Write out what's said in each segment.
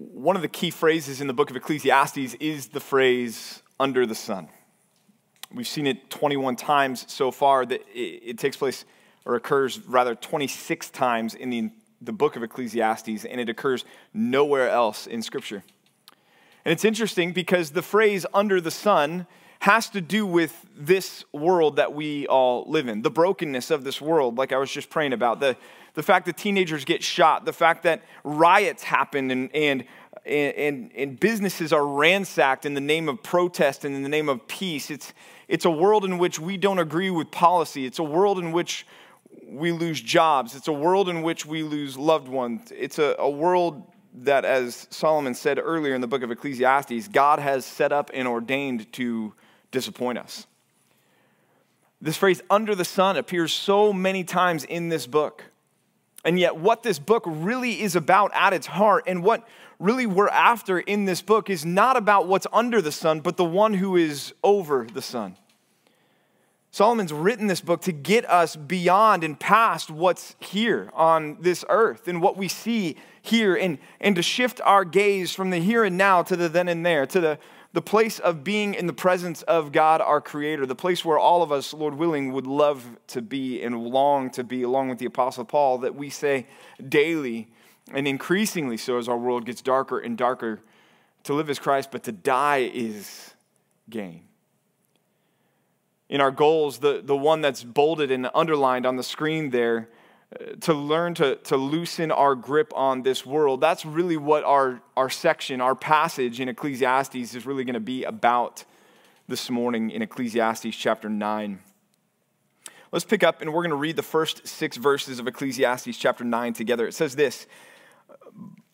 One of the key phrases in the book of Ecclesiastes is the phrase under the sun. We've seen it 21 times so far that it, takes place or occurs rather 26 times in the, the book of Ecclesiastes, and it occurs nowhere else in Scripture. And it's interesting because the phrase under the sun has to do with this world that we all live in, the brokenness of this world, like I was just praying about, the, the fact that teenagers get shot, the fact that riots happen and, and, and, and businesses are ransacked in the name of protest and in the name of peace. It's, it's a world in which we don't agree with policy. It's a world in which we lose jobs. It's a world in which we lose loved ones. It's a, a world that, as Solomon said earlier in the book of Ecclesiastes, God has set up and ordained to disappoint us. This phrase, under the sun, appears so many times in this book. And yet, what this book really is about at its heart, and what really we're after in this book, is not about what's under the sun, but the one who is over the sun. Solomon's written this book to get us beyond and past what's here on this earth and what we see here, and, and to shift our gaze from the here and now to the then and there, to the the place of being in the presence of God, our Creator, the place where all of us, Lord willing, would love to be and long to be, along with the Apostle Paul, that we say daily and increasingly so as our world gets darker and darker to live as Christ, but to die is gain. In our goals, the, the one that's bolded and underlined on the screen there, to learn to, to loosen our grip on this world. That's really what our, our section, our passage in Ecclesiastes is really going to be about this morning in Ecclesiastes chapter 9. Let's pick up and we're going to read the first six verses of Ecclesiastes chapter 9 together. It says this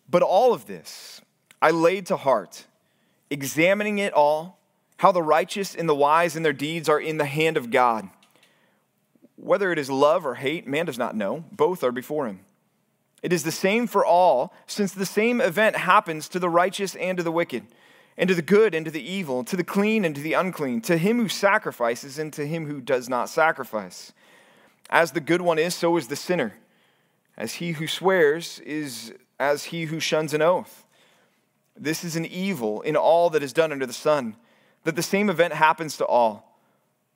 But all of this I laid to heart, examining it all, how the righteous and the wise in their deeds are in the hand of God. Whether it is love or hate, man does not know. Both are before him. It is the same for all, since the same event happens to the righteous and to the wicked, and to the good and to the evil, to the clean and to the unclean, to him who sacrifices and to him who does not sacrifice. As the good one is, so is the sinner. As he who swears is as he who shuns an oath. This is an evil in all that is done under the sun, that the same event happens to all.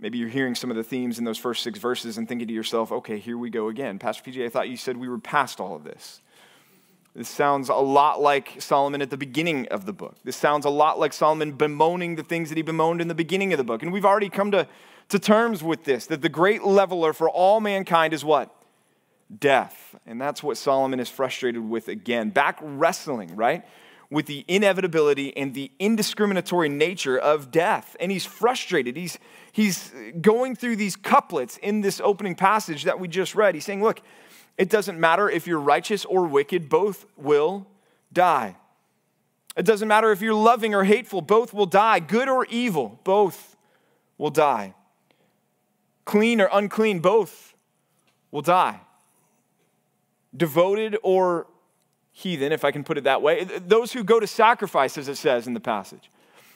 Maybe you're hearing some of the themes in those first six verses and thinking to yourself, okay, here we go again. Pastor PJ, I thought you said we were past all of this. This sounds a lot like Solomon at the beginning of the book. This sounds a lot like Solomon bemoaning the things that he bemoaned in the beginning of the book. And we've already come to, to terms with this that the great leveler for all mankind is what? Death. And that's what Solomon is frustrated with again. Back wrestling, right? With the inevitability and the indiscriminatory nature of death. And he's frustrated. He's, he's going through these couplets in this opening passage that we just read. He's saying, Look, it doesn't matter if you're righteous or wicked, both will die. It doesn't matter if you're loving or hateful, both will die. Good or evil, both will die. Clean or unclean, both will die. Devoted or heathen, if I can put it that way. Those who go to sacrifice, as it says in the passage.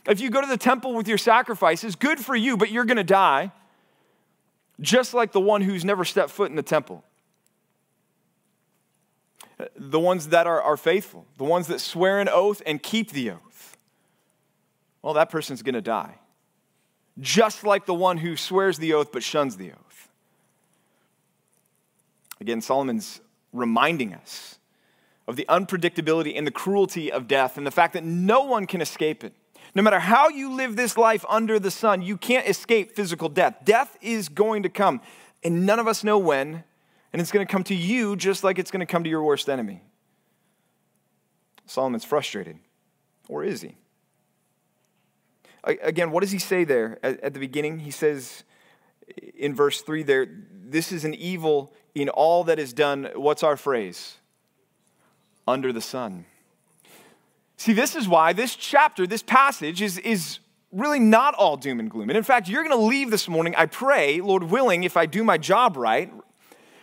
If you go to the temple with your sacrifices, good for you, but you're going to die, just like the one who's never stepped foot in the temple. The ones that are, are faithful, the ones that swear an oath and keep the oath, well, that person's going to die. Just like the one who swears the oath but shuns the oath. Again, Solomon's reminding us of the unpredictability and the cruelty of death and the fact that no one can escape it. No matter how you live this life under the sun, you can't escape physical death. Death is going to come, and none of us know when, and it's going to come to you just like it's going to come to your worst enemy. Solomon's frustrated, or is he? Again, what does he say there at the beginning? He says in verse 3 there, this is an evil in all that is done. What's our phrase? Under the sun. See, this is why this chapter, this passage, is, is really not all doom and gloom. And in fact, you're going to leave this morning, I pray, Lord willing, if I do my job right,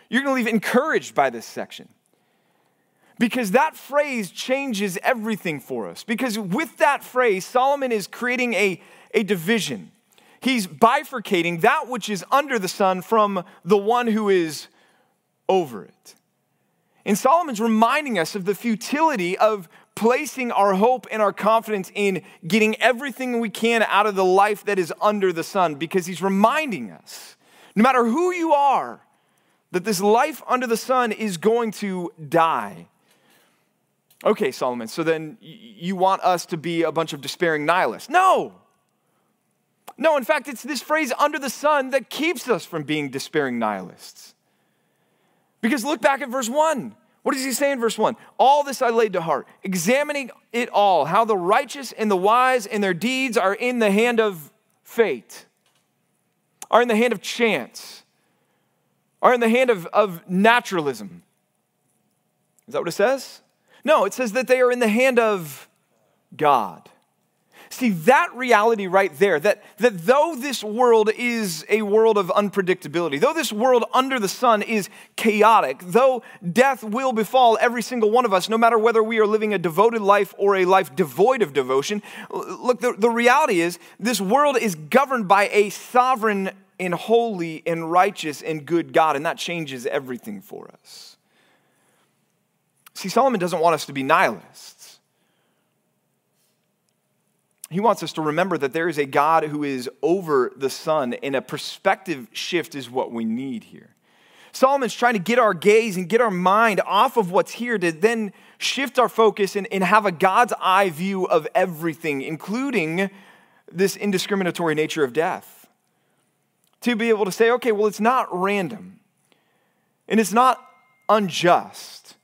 you're going to leave encouraged by this section. Because that phrase changes everything for us. Because with that phrase, Solomon is creating a, a division. He's bifurcating that which is under the sun from the one who is over it. And Solomon's reminding us of the futility of placing our hope and our confidence in getting everything we can out of the life that is under the sun because he's reminding us, no matter who you are, that this life under the sun is going to die. Okay, Solomon, so then you want us to be a bunch of despairing nihilists? No. No, in fact, it's this phrase under the sun that keeps us from being despairing nihilists. Because look back at verse 1. What does he say in verse 1? All this I laid to heart, examining it all, how the righteous and the wise and their deeds are in the hand of fate, are in the hand of chance, are in the hand of, of naturalism. Is that what it says? No, it says that they are in the hand of God. See, that reality right there, that, that though this world is a world of unpredictability, though this world under the sun is chaotic, though death will befall every single one of us, no matter whether we are living a devoted life or a life devoid of devotion, look, the, the reality is this world is governed by a sovereign and holy and righteous and good God, and that changes everything for us. See, Solomon doesn't want us to be nihilists. He wants us to remember that there is a God who is over the sun, and a perspective shift is what we need here. Solomon's trying to get our gaze and get our mind off of what's here to then shift our focus and, and have a God's eye view of everything, including this indiscriminatory nature of death. To be able to say, okay, well, it's not random, and it's not unjust,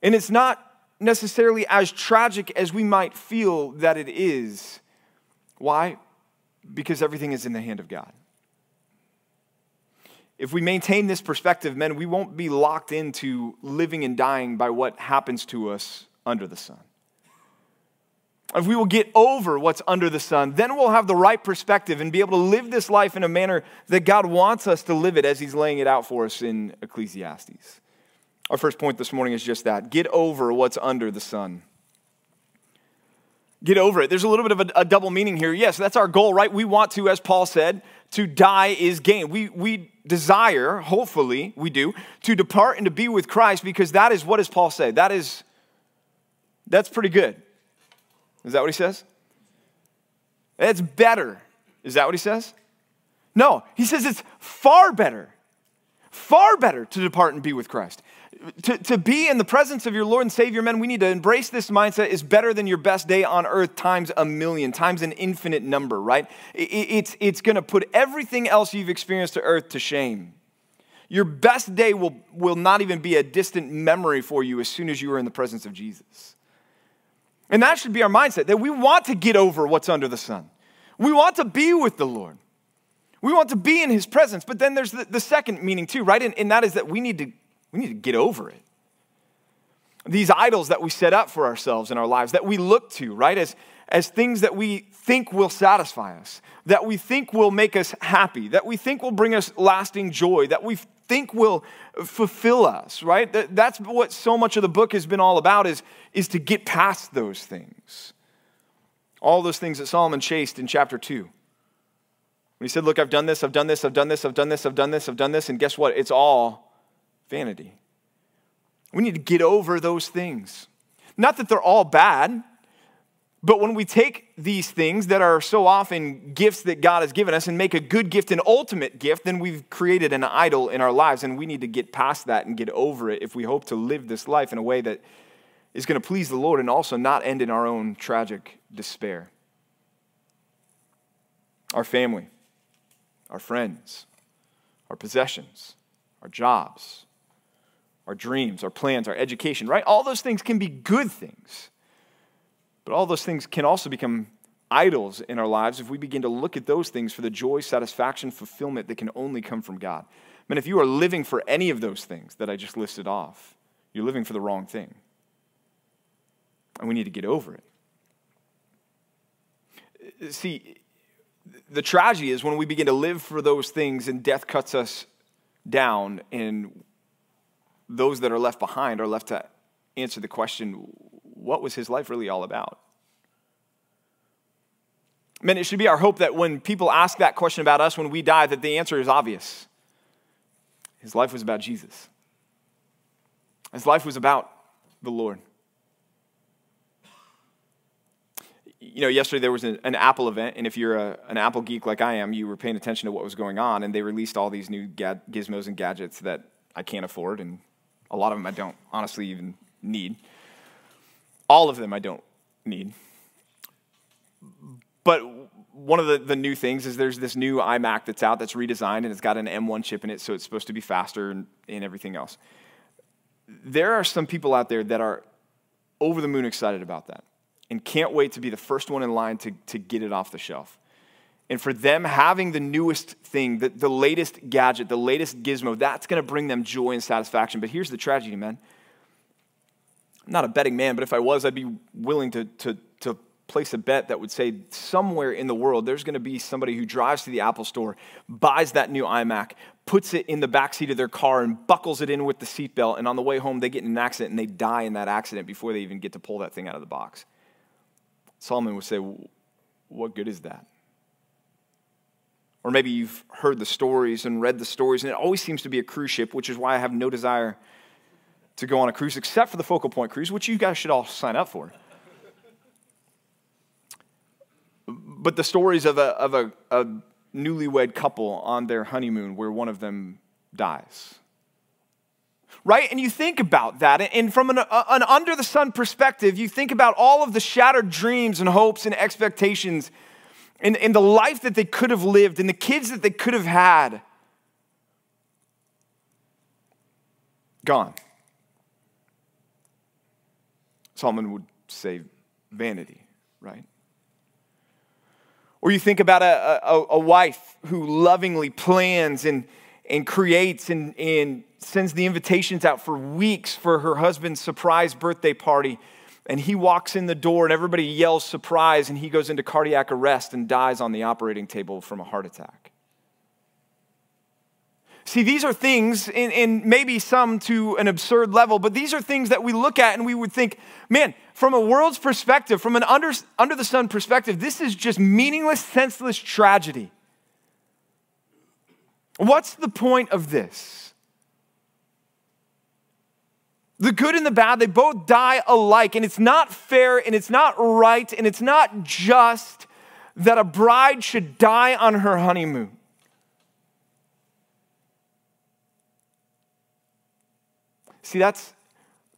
and it's not necessarily as tragic as we might feel that it is. Why? Because everything is in the hand of God. If we maintain this perspective, men, we won't be locked into living and dying by what happens to us under the sun. If we will get over what's under the sun, then we'll have the right perspective and be able to live this life in a manner that God wants us to live it as He's laying it out for us in Ecclesiastes. Our first point this morning is just that get over what's under the sun. Get over it. There's a little bit of a, a, double meaning here. Yes, that's our goal, right? We want to, as Paul said, to die is gain. We, we desire, hopefully, we do, to depart and to be with Christ because that is what does Paul say? That is, that's pretty good. Is that what he says? It's better. Is that what he says? No, he says it's far better. Far better to depart and be with Christ to, to be in the presence of your Lord and Savior, men, we need to embrace this mindset is better than your best day on earth times a million, times an infinite number, right? It, it's it's going to put everything else you've experienced to earth to shame. Your best day will, will not even be a distant memory for you as soon as you are in the presence of Jesus. And that should be our mindset that we want to get over what's under the sun. We want to be with the Lord. We want to be in his presence. But then there's the, the second meaning too, right? And, and that is that we need to we need to get over it. These idols that we set up for ourselves in our lives, that we look to, right, as, as things that we think will satisfy us, that we think will make us happy, that we think will bring us lasting joy, that we think will fulfill us, right? That, that's what so much of the book has been all about is, is to get past those things. All those things that Solomon chased in chapter 2. When he said, Look, I've done this, I've done this, I've done this, I've done this, I've done this, I've done this, and guess what? It's all vanity. We need to get over those things. Not that they're all bad, but when we take these things that are so often gifts that God has given us and make a good gift an ultimate gift, then we've created an idol in our lives, and we need to get past that and get over it if we hope to live this life in a way that is going to please the Lord and also not end in our own tragic despair. Our family, our friends, our possessions, our jobs, our dreams, our plans, our education, right? All those things can be good things. But all those things can also become idols in our lives if we begin to look at those things for the joy, satisfaction, fulfillment that can only come from God. I mean, if you are living for any of those things that I just listed off, you're living for the wrong thing. And we need to get over it. See, the tragedy is when we begin to live for those things and death cuts us down, and those that are left behind are left to answer the question what was his life really all about? Man, it should be our hope that when people ask that question about us when we die, that the answer is obvious. His life was about Jesus. His life was about the Lord. You know, yesterday there was an, an Apple event, and if you're a, an Apple geek like I am, you were paying attention to what was going on, and they released all these new gad- gizmos and gadgets that I can't afford, and a lot of them I don't honestly even need. All of them I don't need. But one of the, the new things is there's this new iMac that's out that's redesigned and it's got an M1 chip in it, so it's supposed to be faster and, and everything else. There are some people out there that are over the moon excited about that and can't wait to be the first one in line to, to get it off the shelf. And for them, having the newest thing, the, the latest gadget, the latest gizmo, that's going to bring them joy and satisfaction. But here's the tragedy, man. I'm not a betting man, but if I was, I'd be willing to, to, to place a bet that would say somewhere in the world there's going to be somebody who drives to the Apple store, buys that new iMac, puts it in the back seat of their car, and buckles it in with the seatbelt. And on the way home, they get in an accident and they die in that accident before they even get to pull that thing out of the box. Solomon would say, What good is that? Or maybe you've heard the stories and read the stories, and it always seems to be a cruise ship, which is why I have no desire to go on a cruise except for the Focal Point cruise, which you guys should all sign up for. but the stories of a, of a, a newlywed couple on their honeymoon where one of them dies right? And you think about that, and from an, an, under the sun perspective, you think about all of the shattered dreams and hopes and expectations and, and the life that they could have lived and the kids that they could have had. Gone. Solomon would say vanity, right? Or you think about a, a, a wife who lovingly plans and, and creates and, and sends the invitations out for weeks for her husband's surprise birthday party. And he walks in the door and everybody yells surprise, and he goes into cardiac arrest and dies on the operating table from a heart attack. See, these are things, and, maybe some to an absurd level, but these are things that we look at and we would think, man, from a world's perspective, from an under, under the sun perspective, this is just meaningless, senseless tragedy. What's the point of this? The good and the bad, they both die alike, and it's not fair, and it's not right, and it's not just that a bride should die on her honeymoon. See, that's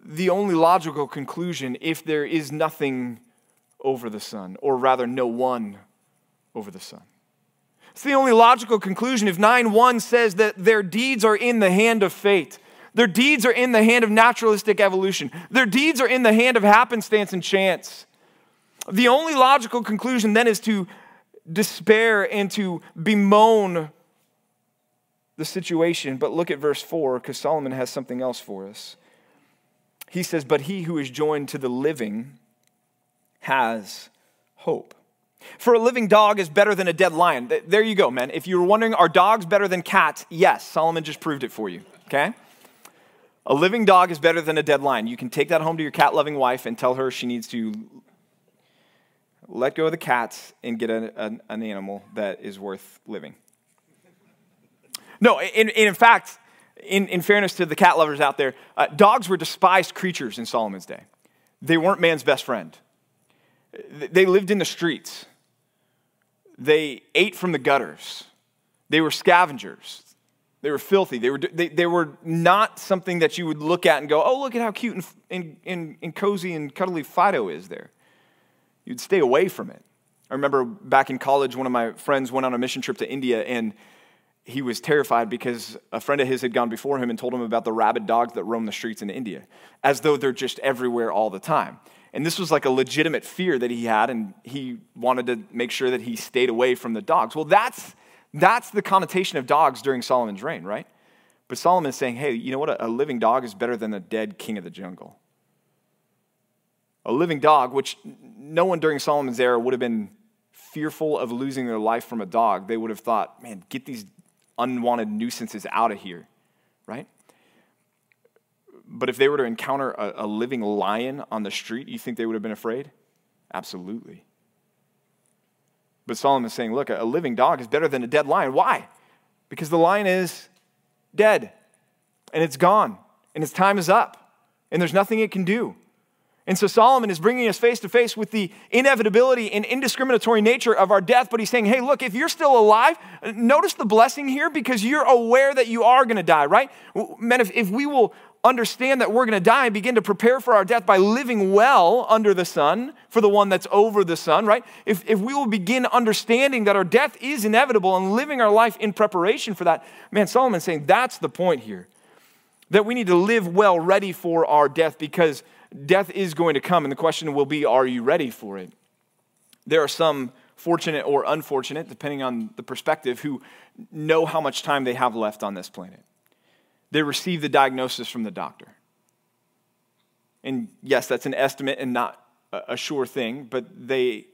the only logical conclusion if there is nothing over the sun, or rather, no one over the sun. It's the only logical conclusion if 9 1 says that their deeds are in the hand of fate. Their deeds are in the hand of naturalistic evolution. Their deeds are in the hand of happenstance and chance. The only logical conclusion then is to despair and to bemoan the situation. But look at verse 4 because Solomon has something else for us. He says, But he who is joined to the living has hope. For a living dog is better than a dead lion. There you go, man. If you were wondering, are dogs better than cats? Yes, Solomon just proved it for you, okay? A living dog is better than a dead lion. You can take that home to your cat loving wife and tell her she needs to let go of the cats and get a, an, an animal that is worth living. No, in, in fact, in, in fairness to the cat lovers out there, uh, dogs were despised creatures in Solomon's day. They weren't man's best friend. They lived in the streets. They ate from the gutters. They were scavengers. They were filthy. They were, they, they were not something that you would look at and go, oh, look at how cute and, and, and, and cozy and cuddly Fido is there. You'd stay away from it. I remember back in college, one of my friends went on a mission trip to India, and he was terrified because a friend of his had gone before him and told him about the rabid dogs that roam the streets in India, as though they're just everywhere all the time. And this was like a legitimate fear that he had, and he wanted to make sure that he stayed away from the dogs. Well, that's, that's the connotation of dogs during Solomon's reign, right? But Solomon is saying, hey, you know what? A living dog is better than a dead king of the jungle. A living dog, which no one during Solomon's era would have been fearful of losing their life from a dog. They would have thought, man, get these unwanted nuisances out of here, right? But if they were to encounter a, a living lion on the street, you think they would have been afraid? Absolutely. But Solomon is saying, look, a living dog is better than a dead lion. Why? Because the lion is dead and it's gone and its time is up and there's nothing it can do. And so Solomon is bringing us face to face with the inevitability and indiscriminatory nature of our death, but he's saying, hey, look, if you're still alive, notice the blessing here because you're aware that you are going to die, right? Men, if, if we will understand that we're going to die and begin to prepare for our death by living well under the sun for the one that's over the sun, right? If, if we will begin understanding that our death is inevitable and living our life in preparation for that, man, Solomon's saying that's the point here. That we need to live well, ready for our death because death is going to come. And the question will be are you ready for it? There are some fortunate or unfortunate, depending on the perspective, who know how much time they have left on this planet they receive the diagnosis from the doctor. And yes, that's an estimate and not a sure thing, but they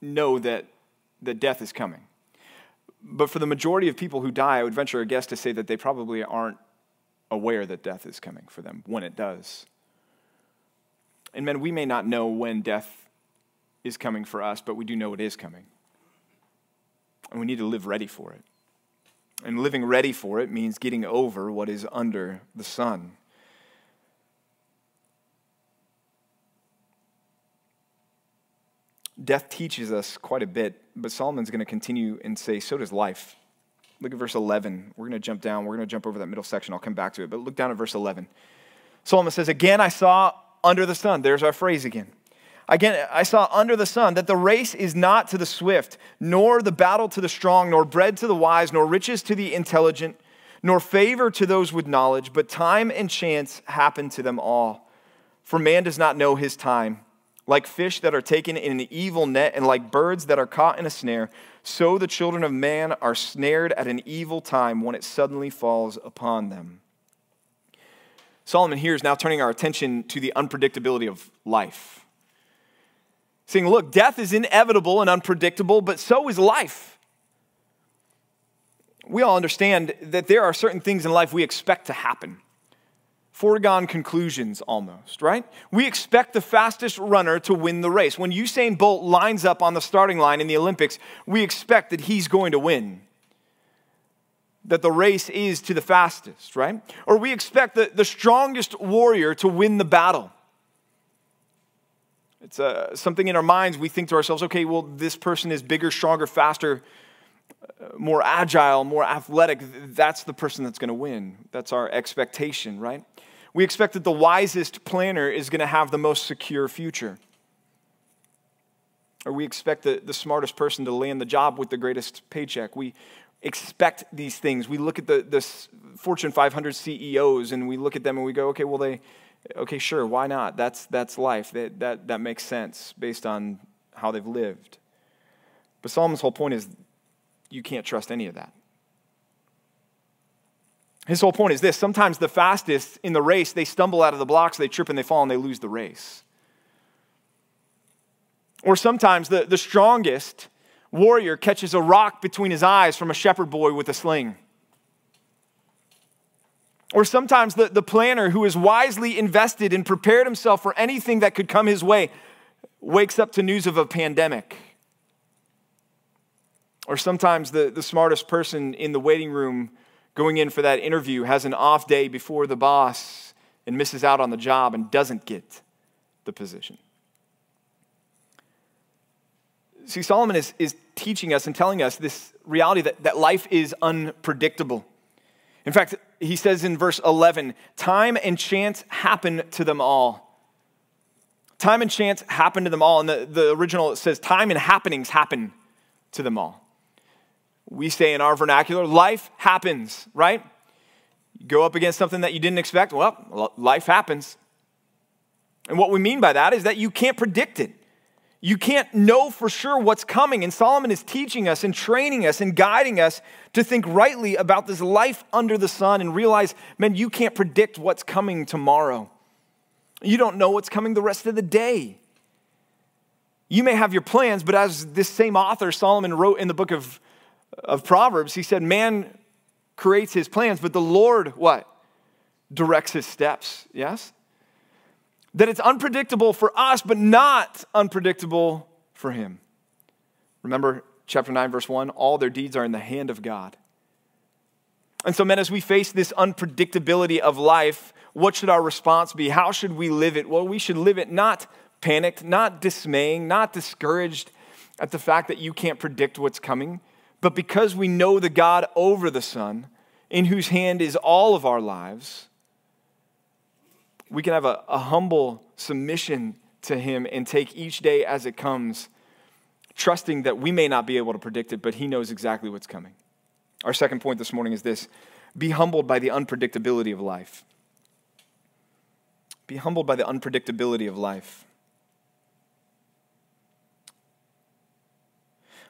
know that, that death is coming. But for the majority of people who die, I would venture a guess to say that they probably aren't aware that death is coming for them when it does. And men, we may not know when death is coming for us, but we do know it is coming. And we need to live ready for it. And living ready for it means getting over what is under the sun. Death teaches us quite a bit, but Solomon's going to continue and say, so does life. Look at verse 11. We're going to jump down. We're going to jump over that middle section. I'll come back to it. But look down at verse 11. Solomon says, Again, I saw under the sun. There's our phrase again. Again, I saw under the sun that the race is not to the swift, nor the battle to the strong, nor bread to the wise, nor riches to the intelligent, nor favor to those with knowledge, but time and chance happen to them all. For man does not know his time. Like fish that are taken in an evil net, and like birds that are caught in a snare, so the children of man are snared at an evil time when it suddenly falls upon them. Solomon here is now turning our attention to the unpredictability of life saying, Look, death is inevitable and unpredictable, but so is life. We all understand that there are certain things in life we expect to happen. Foregone conclusions almost, right? We expect the fastest runner to win the race. When Usain Bolt lines up on the starting line in the Olympics, we expect that he's going to win that the race is to the fastest, right? Or we expect the, the strongest warrior to win the battle. It's uh, something in our minds we think to ourselves, okay, well, this person is bigger, stronger, faster, uh, more agile, more athletic. That's the person that's going to win. That's our expectation, right? We expect that the wisest planner is going to have the most secure future. Or we expect the, the smartest person to land the job with the greatest paycheck. We expect these things. We look at the, the Fortune 500 CEOs and we look at them and we go, okay, well, they, okay, sure, why not? That's, that's life. That, that, that makes sense based on how they've lived. But Solomon's whole point is you can't trust any of that. His whole point is this sometimes the fastest in the race, they stumble out of the blocks, they trip and they fall, and they lose the race. Or sometimes the, the strongest warrior catches a rock between his eyes from a shepherd boy with a sling. Or sometimes the, the planner who is wisely invested and prepared himself for anything that could come his way wakes up to news of a pandemic. Or sometimes the, the smartest person in the waiting room going in for that interview has an off day before the boss and misses out on the job and doesn't get the position. See, Solomon is, is teaching us and telling us this reality that, that life is unpredictable. In fact, he says in verse 11, time and chance happen to them all. Time and chance happen to them all. And the, the original says, time and happenings happen to them all. We say in our vernacular, life happens, right? You go up against something that you didn't expect, well, life happens. And what we mean by that is that you can't predict it. You can't know for sure what's coming. And Solomon is teaching us and training us and guiding us to think rightly about this life under the sun and realize, man, you can't predict what's coming tomorrow. You don't know what's coming the rest of the day. You may have your plans, but as this same author, Solomon, wrote in the book of, of Proverbs, he said, Man creates his plans, but the Lord, what? Directs his steps. Yes? That it's unpredictable for us, but not unpredictable for him. Remember chapter 9, verse 1 all their deeds are in the hand of God. And so, men, as we face this unpredictability of life, what should our response be? How should we live it? Well, we should live it not panicked, not dismaying, not discouraged at the fact that you can't predict what's coming, but because we know the God over the sun, in whose hand is all of our lives, we can have a, a humble submission to Him and take each day as it comes, trusting that we may not be able to predict it, but He knows exactly what's coming. Our second point this morning is this be humbled by the unpredictability of life. Be humbled by the unpredictability of life.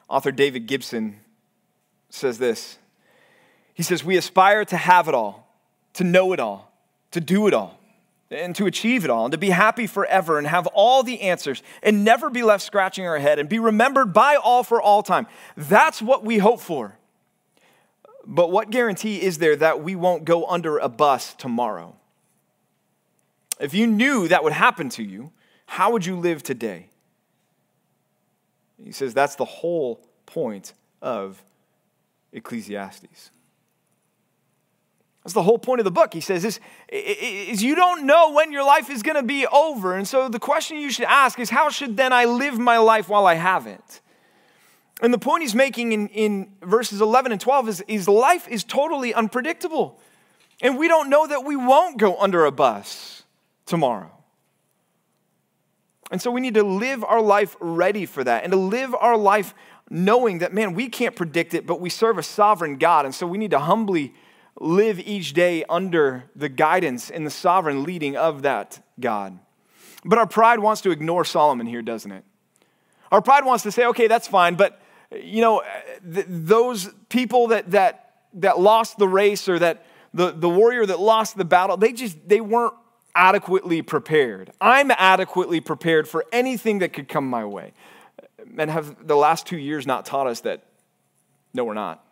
Author David Gibson says this He says, We aspire to have it all, to know it all, to do it all, and to achieve it all, and to be happy forever and have all the answers and never be left scratching our head and be remembered by all for all time. That's what we hope for. But what guarantee is there that we won't go under a bus tomorrow? If you knew that would happen to you, how would you live today? He says that's the whole point of Ecclesiastes. That's the whole point of the book. He says is, is you don't know when your life is going to be over. And so the question you should ask is how should then I live my life while I have it? And the point he's making in, in verses 11 and 12 is, is life is totally unpredictable. And we don't know that we won't go under a bus tomorrow. And so we need to live our life ready for that and to live our life knowing that, man, we can't predict it, but we serve a sovereign God. And so we need to humbly live each day under the guidance and the sovereign leading of that God. But our pride wants to ignore Solomon here, doesn't it? Our pride wants to say, okay, that's fine, but you know, th- those people that, that, that lost the race or that the, the warrior that lost the battle, they just, they weren't adequately prepared. I'm adequately prepared for anything that could come my way. And have the last two years not taught us that? No, we're not.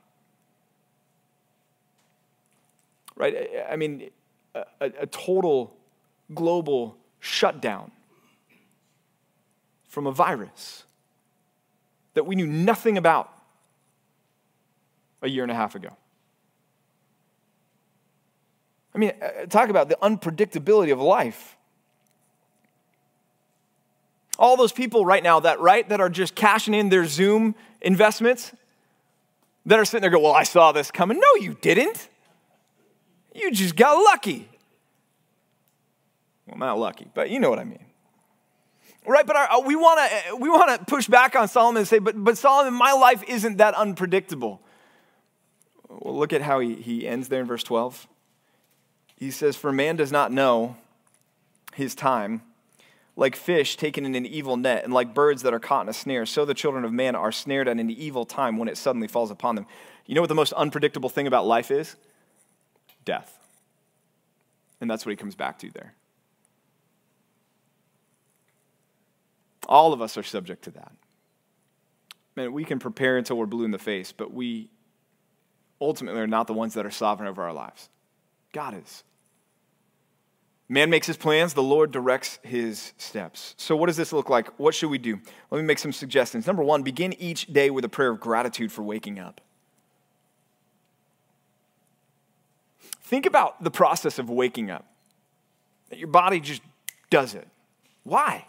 Right? I mean, a, a total global shutdown from a virus that we knew nothing about a year and a half ago. I mean, uh, talk about the unpredictability of life. All those people right now that right that are just cashing in their Zoom investments that are sitting there going, "Well, I saw this coming." No, you didn't. You just got lucky. Well, not lucky, but you know what I mean. Right, but our, uh, we want to uh, we want to push back on Solomon and say, but, but Solomon, my life isn't that unpredictable. Well, look at how he, he ends there in verse 12. He says, For man does not know his time, like fish taken in an evil net, and like birds that are caught in a snare, so the children of man are snared at an evil time when it suddenly falls upon them. You know what the most unpredictable thing about life is? Death. And that's what he comes back to there. All of us are subject to that. Man, we can prepare until we're blue in the face, but we ultimately are not the ones that are sovereign over our lives. God is. Man makes his plans, the Lord directs his steps. So, what does this look like? What should we do? Let me make some suggestions. Number one, begin each day with a prayer of gratitude for waking up. Think about the process of waking up. Your body just does it. Why?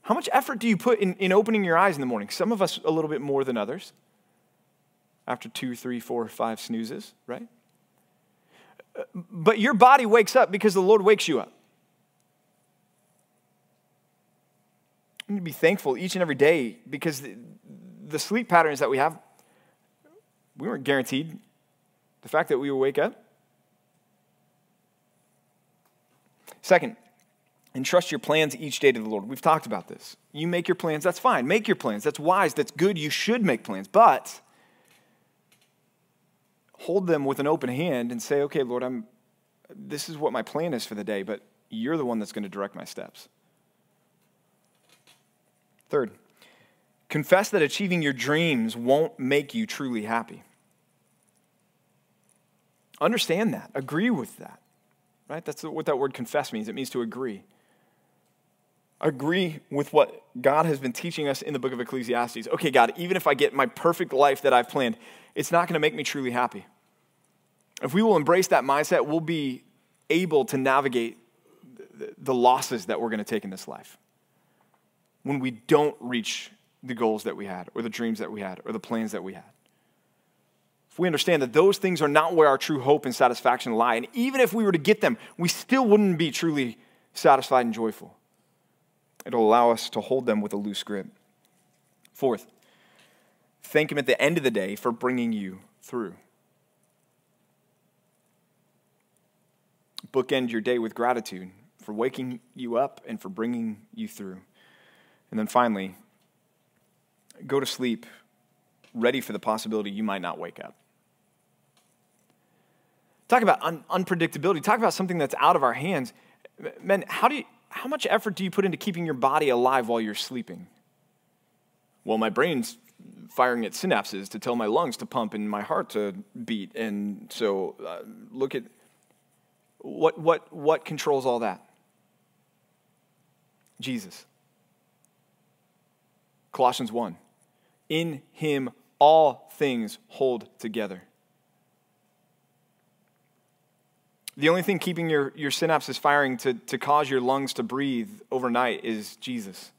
How much effort do you put in, in opening your eyes in the morning? Some of us a little bit more than others. After two, three, four, five snoozes, right? But your body wakes up because the Lord wakes you up. You need to be thankful each and every day because the, the sleep patterns that we have, we weren't guaranteed. The fact that we would wake up. Second, Entrust your plans each day to the Lord. We've talked about this. You make your plans, that's fine. Make your plans. That's wise, that's good. You should make plans. But hold them with an open hand and say, okay, Lord, I'm this is what my plan is for the day, but you're the one that's going to direct my steps. Third, confess that achieving your dreams won't make you truly happy. Understand that, agree with that, right? That's what that word confess means. It means to agree. Agree with what God has been teaching us in the book of Ecclesiastes. Okay, God, even if I get my perfect life that I've planned, it's not going to make me truly happy. If we will embrace that mindset, we'll be able to navigate the losses that we're going to take in this life when we don't reach the goals that we had, or the dreams that we had, or the plans that we had. If we understand that those things are not where our true hope and satisfaction lie, and even if we were to get them, we still wouldn't be truly satisfied and joyful. It'll allow us to hold them with a loose grip. Fourth, thank Him at the end of the day for bringing you through. Bookend your day with gratitude for waking you up and for bringing you through. And then finally, go to sleep ready for the possibility you might not wake up. Talk about un- unpredictability. Talk about something that's out of our hands. Men, how, do you, how much effort do you put into keeping your body alive while you're sleeping? Well, my brain's firing at synapses to tell my lungs to pump and my heart to beat. And so uh, look at what, what, what controls all that? Jesus. Colossians 1. In him all things hold together. The only thing keeping your, your synapses firing to, to cause your lungs to breathe overnight is Jesus.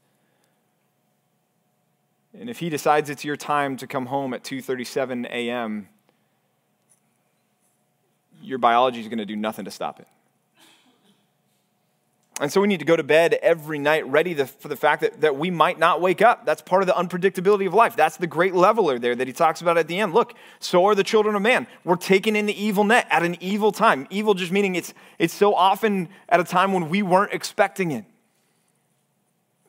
And if he decides it's your time to come home at 2:37 a.m., your biology is going to do nothing to stop it. And so we need to go to bed every night ready to, for the fact that, that we might not wake up. That's part of the unpredictability of life. That's the great leveler there that he talks about at the end. Look, so are the children of man. We're taken in the evil net at an evil time. Evil just meaning it's, it's so often at a time when we weren't expecting it.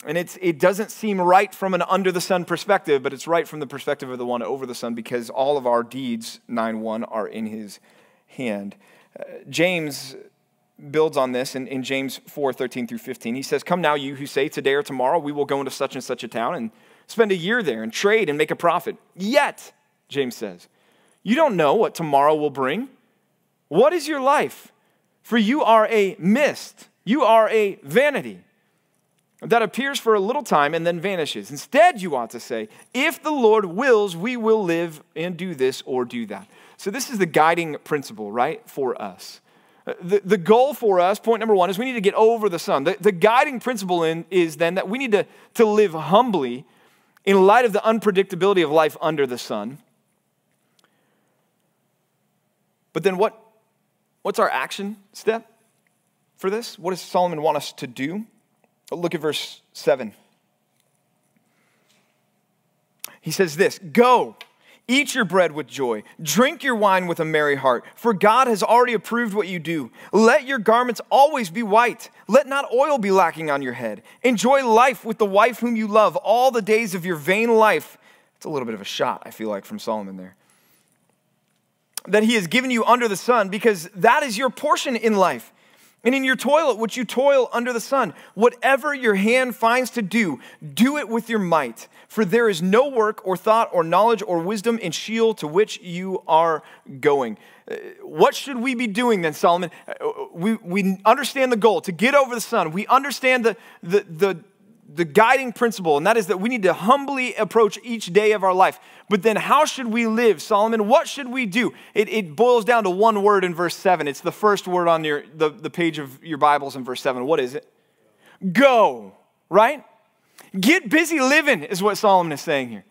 And it's, it doesn't seem right from an under the sun perspective, but it's right from the perspective of the one over the sun because all of our deeds, 9 1, are in his hand. Uh, James builds on this in, in James 4 13 through 15. He says, Come now, you who say, Today or tomorrow we will go into such and such a town and spend a year there and trade and make a profit. Yet, James says, you don't know what tomorrow will bring. What is your life? For you are a mist, you are a vanity that appears for a little time and then vanishes. Instead, you ought to say, If the Lord wills, we will live and do this or do that. So, this is the guiding principle, right, for us. The, the goal for us, point number one, is we need to get over the sun. The, the guiding principle in, is then that we need to, to live humbly in light of the unpredictability of life under the sun. But then what, what's our action step for this? What does Solomon want us to do? Look at verse 7. He says this Go Eat your bread with joy. Drink your wine with a merry heart, for God has already approved what you do. Let your garments always be white. Let not oil be lacking on your head. Enjoy life with the wife whom you love all the days of your vain life. It's a little bit of a shot, I feel like, from Solomon there. That he has given you under the sun, because that is your portion in life. And in your toilet, which you toil under the sun, whatever your hand finds to do, do it with your might. For there is no work or thought or knowledge or wisdom in Sheol to which you are going. Uh, what should we be doing then, Solomon? Uh, we, we understand the goal to get over the sun. We understand the, the, the the guiding principle, and that is that we need to humbly approach each day of our life. But then, how should we live, Solomon? What should we do? It, it, boils down to one word in verse 7. It's the first word on your, the, the page of your Bibles in verse 7. What is it? Go, right? Get busy living, is what Solomon is saying here.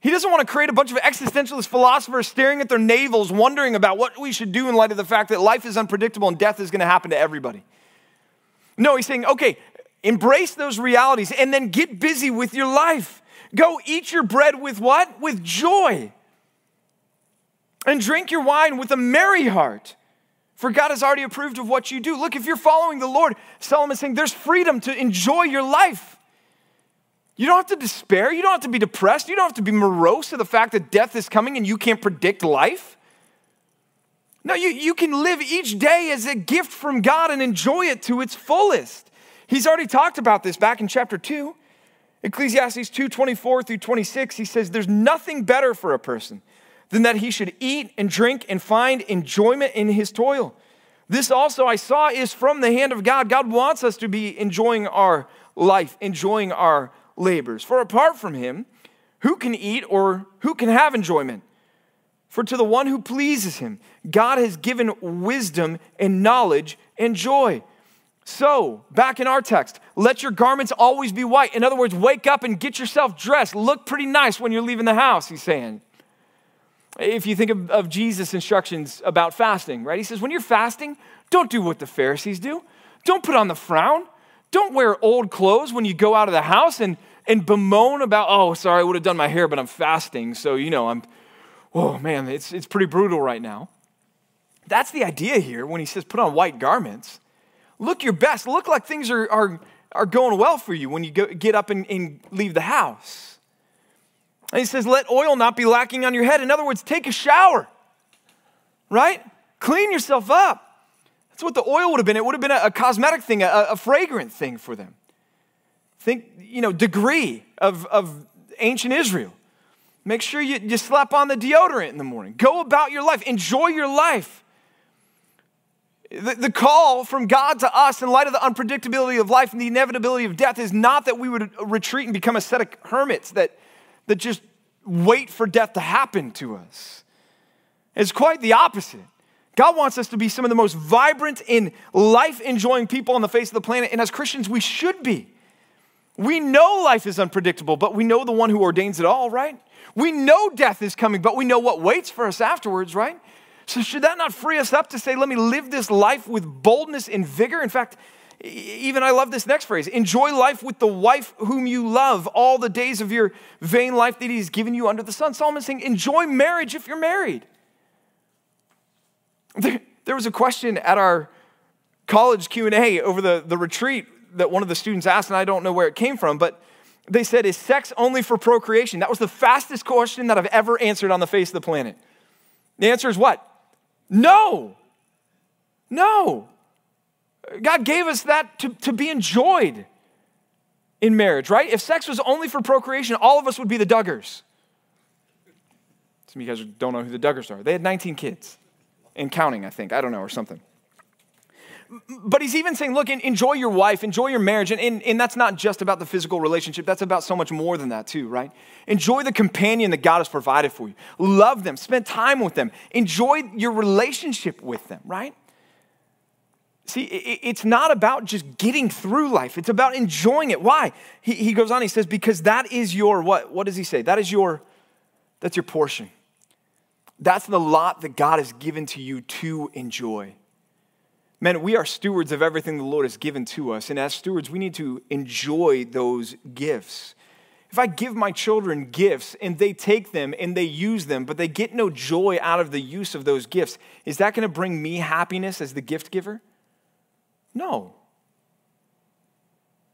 He doesn't want to create a bunch of existentialist philosophers staring at their navels, wondering about what we should do in light of the fact that life is unpredictable and death is going to happen to everybody. No, he's saying, okay, Embrace those realities and then get busy with your life. Go eat your bread with what? With joy. And drink your wine with a merry heart. For God has already approved of what you do. Look, if you're following the Lord, Solomon is saying there's freedom to enjoy your life. You don't have to despair. You don't have to be depressed. You don't have to be morose to the fact that death is coming and you can't predict life. No, you, you can live each day as a gift from God and enjoy it to its fullest. He's already talked about this back in chapter 2. Ecclesiastes 2:24 through 26 he says there's nothing better for a person than that he should eat and drink and find enjoyment in his toil. This also I saw is from the hand of God. God wants us to be enjoying our life, enjoying our labors. For apart from him, who can eat or who can have enjoyment? For to the one who pleases him, God has given wisdom and knowledge and joy. So, back in our text, let your garments always be white. In other words, wake up and get yourself dressed. Look pretty nice when you're leaving the house, he's saying. If you think of, of Jesus' instructions about fasting, right? He says, when you're fasting, don't do what the Pharisees do. Don't put on the frown. Don't wear old clothes when you go out of the house and, and bemoan about, oh, sorry, I would have done my hair, but I'm fasting. So, you know, I'm, oh man, it's, it's pretty brutal right now. That's the idea here when he says put on white garments. Look your best. Look like things are, are, are going well for you when you go, get up and, and leave the house. And he says, let oil not be lacking on your head. In other words, take a shower, right? Clean yourself up. That's what the oil would have been. It would have been a, a cosmetic thing, a, a, fragrant thing for them. Think, you know, degree of, of ancient Israel. Make sure you, you slap on the deodorant in the morning. Go about your life. Enjoy your life. The, the call from God to us in light of the unpredictability of life and the inevitability of death is not that we would retreat and become ascetic hermits that, that just wait for death to happen to us. It's quite the opposite. God wants us to be some of the most vibrant and life enjoying people on the face of the planet. And as Christians, we should be. We know life is unpredictable, but we know the one who ordains it all, right? We know death is coming, but we know what waits for us afterwards, right? So, should that not free us up to say, let me live this life with boldness and vigor? In fact, even I love this next phrase enjoy life with the wife whom you love all the days of your vain life that he's given you under the sun. Solomon's saying, enjoy marriage if you're married. There, there was a question at our college Q&A over the, the retreat that one of the students asked, and I don't know where it came from, but they said, Is sex only for procreation? That was the fastest question that I've ever answered on the face of the planet. The answer is what? No. No. God gave us that to, to be enjoyed in marriage, right? If sex was only for procreation, all of us would be the Duggars. Some of you guys don't know who the Duggars are. They had 19 kids and counting, I think. I don't know, or something but he's even saying, look, enjoy your wife, enjoy your marriage. And, and, and, that's not just about the physical relationship, that's about so much more than that, too, right? Enjoy the companion that God has provided for you. Love them, spend time with them, enjoy your relationship with them, right? See, it's not about just getting through life, it's about enjoying it. Why? He, he goes on, he says, because that is your, what? What does he say? That is your, that's your portion. That's the lot that God has given to you to enjoy. Men, we are stewards of everything the Lord has given to us. And as stewards, we need to enjoy those gifts. If I give my children gifts and they take them and they use them, but they get no joy out of the use of those gifts, is that going to bring me happiness as the gift giver? No.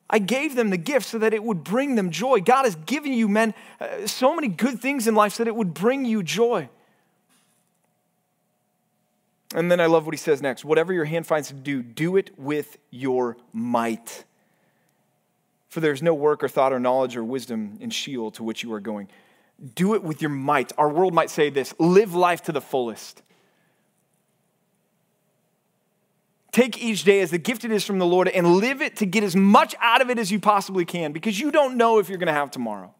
I gave them the gift so that it would bring them joy. God has given you, men, uh, so many good things in life so that it would bring you joy. And then I love what he says next whatever your hand finds to do, do it with your might. For there is no work or thought or knowledge or wisdom in Sheol to which you are going. Do it with your might. Our world might say this live life to the fullest. Take each day as the gift it is from the Lord and live it to get as much out of it as you possibly can because you don't know if you're going to have tomorrow.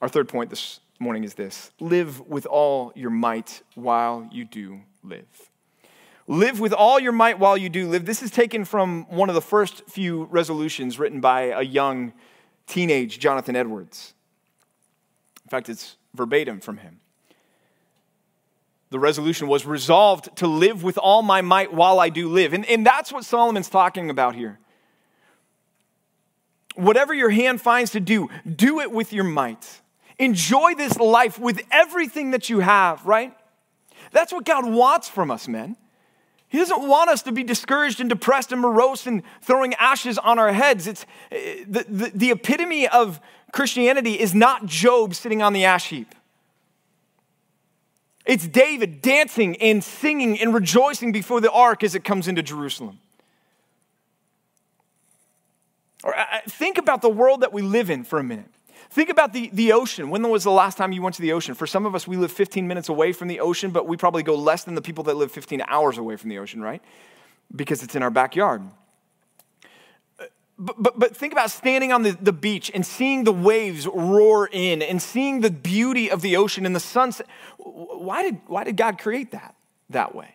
Our third point this morning is this live with all your might while you do live. Live with all your might while you do live. This is taken from one of the first few resolutions written by a young teenage Jonathan Edwards. In fact, it's verbatim from him. The resolution was resolved to live with all my might while I do live. And, and that's what Solomon's talking about here. Whatever your hand finds to do, do it with your might. Enjoy this life with everything that you have, right? That's what God wants from us, men. He doesn't want us to be discouraged and depressed and morose and throwing ashes on our heads. It's eh, the, the, the epitome of Christianity is not Job sitting on the ash heap. It's David dancing and singing and rejoicing before the ark as it comes into Jerusalem. Or think about the world that we live in for a minute. Think about the, the ocean. When was the last time you went to the ocean? For some of us, we live 15 minutes away from the ocean, but we probably go less than the people that live 15 hours away from the ocean, right? Because it's in our backyard. But, but, but think about standing on the, the beach and seeing the waves roar in and seeing the beauty of the ocean and the sunset. Why did, why did God create that that way?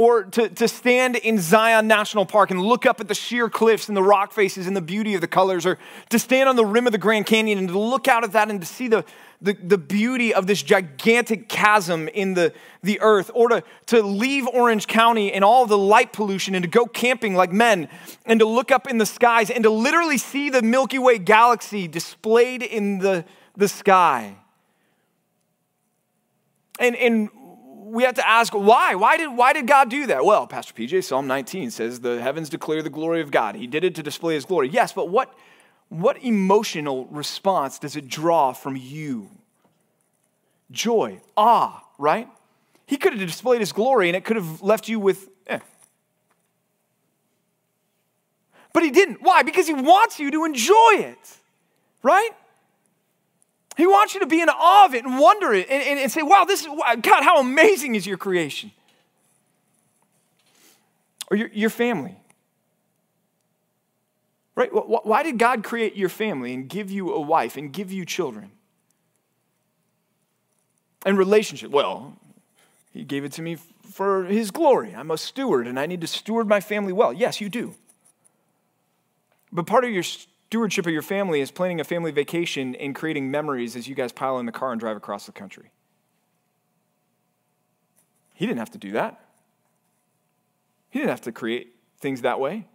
Or to, to stand in Zion National Park and look up at the sheer cliffs and the rock faces and the beauty of the colors, or to stand on the rim of the Grand Canyon and to look out at that and to see the, the, the beauty of this gigantic chasm in the, the earth, or to, to leave Orange County and all the light pollution and to go camping like men and to look up in the skies and to literally see the Milky Way galaxy displayed in the, the sky. And, and we have to ask why. Why did, why did God do that? Well, Pastor PJ, Psalm 19 says the heavens declare the glory of God. He did it to display his glory. Yes, but what, what emotional response does it draw from you? Joy, awe, right? He could have displayed his glory and it could have left you with, eh. But he didn't. Why? Because he wants you to enjoy it, right? He wants you to be in awe of it and wonder it and, and, and say, wow, this is, God, how amazing is your creation? Or your, your family. Right? Why did God create your family and give you a wife and give you children? And relationship. Well, He gave it to me for His glory. I'm a steward and I need to steward my family well. Yes, you do. But part of your Stewardship of your family is planning a family vacation and creating memories as you guys pile in the car and drive across the country. He didn't have to do that. He didn't have to create things that way.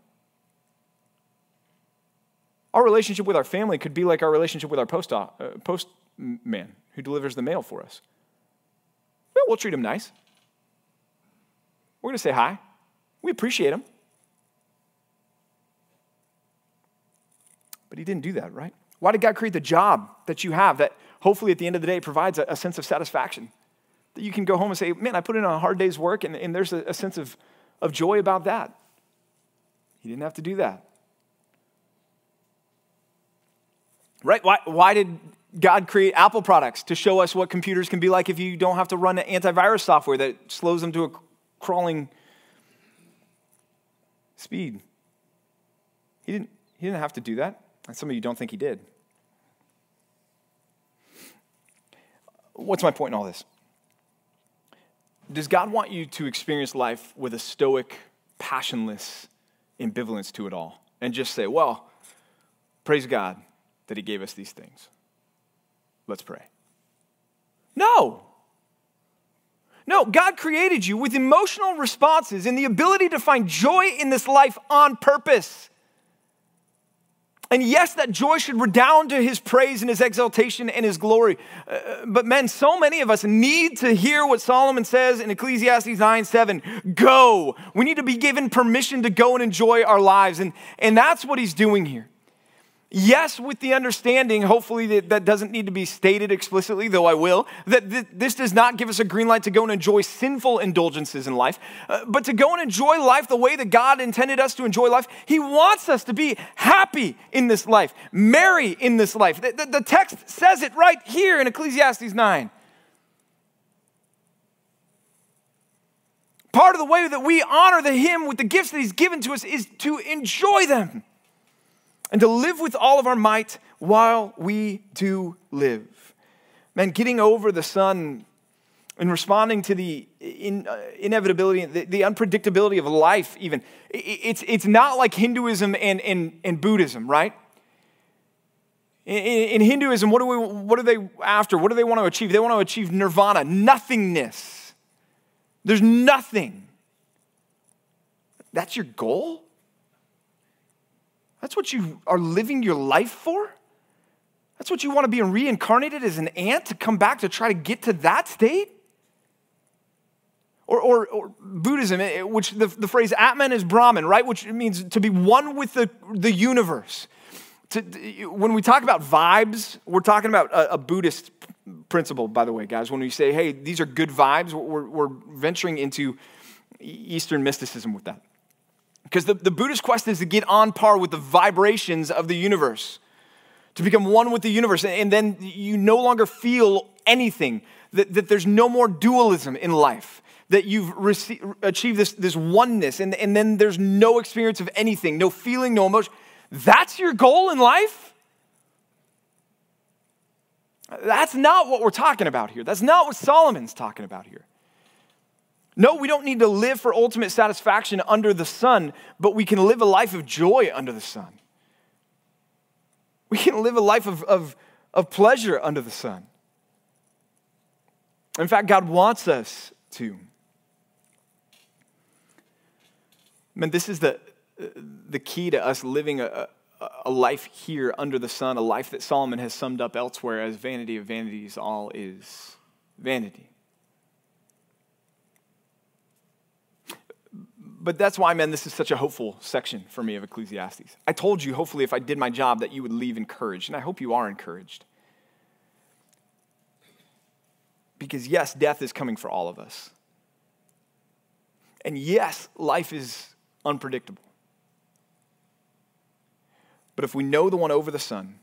Our relationship with our family could be like our relationship with our post, uh, postman who delivers the mail for us. Well, we'll treat him nice. We're going to say hi. We appreciate him. But he didn't do that, right? Why did God create the job that you have that hopefully at the end of the day provides a, a sense of satisfaction? That you can go home and say, man, I put in a hard day's work, and, and there's a, a sense of, of joy about that. He didn't have to do that. Right? Why, why did God create Apple products to show us what computers can be like if you don't have to run antivirus software that slows them to a crawling speed? He didn't, he didn't have to do that. And some of you don't think he did. What's my point in all this? Does God want you to experience life with a stoic, passionless ambivalence to it all and just say, well, praise God that he gave us these things? Let's pray. No. No, God created you with emotional responses and the ability to find joy in this life on purpose. And yes, that joy should redound to his praise and his exaltation and his glory. Uh, but men, so many of us need to hear what Solomon says in Ecclesiastes 9 7 go. We need to be given permission to go and enjoy our lives. And, and that's what he's doing here. Yes, with the understanding, hopefully that, that doesn't need to be stated explicitly, though I will, that th- this does not give us a green light to go and enjoy sinful indulgences in life, uh, but to go and enjoy life the way that God intended us to enjoy life. He wants us to be happy in this life, merry in this life. The, the, the text says it right here in Ecclesiastes 9. Part of the way that we honor the Him with the gifts that He's given to us is to enjoy them and to live with all of our might while we do live. Man, getting over the sun and responding to the in, uh, inevitability, the, the, unpredictability of life, even, it's, it's not like Hinduism and, and, and Buddhism, right? In, in, Hinduism, what, do we, what are they after? What do they want to achieve? They want to achieve nirvana, nothingness. There's nothing. That's your goal? That's what you are living your life for? That's what you want to be reincarnated as an ant to come back to try to get to that state? Or, or, or Buddhism, eh, which the, the phrase Atman is Brahman, right? Which means to be one with the, the universe. To, when we talk about vibes, we're talking about a, a, Buddhist principle, by the way, guys. When we say, hey, these are good vibes, we're, we're venturing into Eastern mysticism with that. Because the, the Buddhist quest is to get on par with the vibrations of the universe, to become one with the universe. And then you no longer feel anything, that, that there's no more dualism in life, that you've received, achieved this, this oneness, and, and then there's no experience of anything, no feeling, no emotion. That's your goal in life? That's not what we're talking about here. That's not what Solomon's talking about here. No, we don't need to live for ultimate satisfaction under the sun, but we can live a life of joy under the sun. We can live a life of, of, of pleasure under the sun. In fact, God wants us to. Man, this is the, the key to us living a, a life here under the sun, a life that Solomon has summed up elsewhere as vanity of vanities, all is vanity. But that's why, man, this is such a hopeful section for me of Ecclesiastes. I told you, hopefully, if I did my job, that you would leave encouraged, and I hope you are encouraged. Because, yes, death is coming for all of us. And yes, life is unpredictable. But if we know the one over the sun,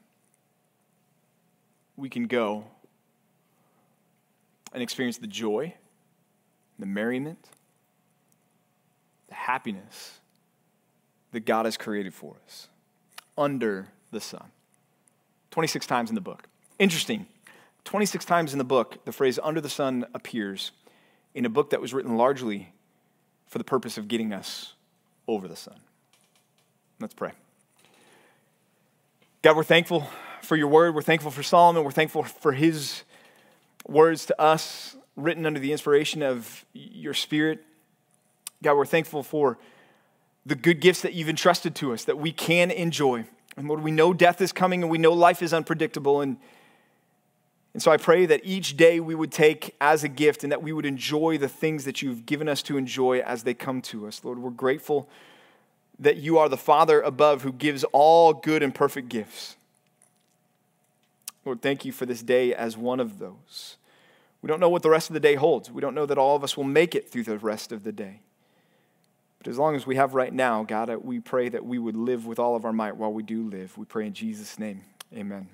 we can go and experience the joy, the merriment, the happiness that God has created for us under the sun. 26 times in the book. Interesting. 26 times in the book, the phrase under the sun appears in a book that was written largely for the purpose of getting us over the sun. Let's pray. God, we're thankful for your word. We're thankful for Solomon. We're thankful for his words to us, written under the inspiration of your spirit. God, we're thankful for the good gifts that you've entrusted to us that we can enjoy. And Lord, we know death is coming and we know life is unpredictable. And, and so I pray that each day we would take as a gift and that we would enjoy the things that you've given us to enjoy as they come to us. Lord, we're grateful that you are the Father above who gives all good and perfect gifts. Lord, thank you for this day as one of those. We don't know what the rest of the day holds. We don't know that all of us will make it through the rest of the day. But as long as we have right now, God, we pray that we would live with all of our might while we do live. We pray in Jesus' name. Amen.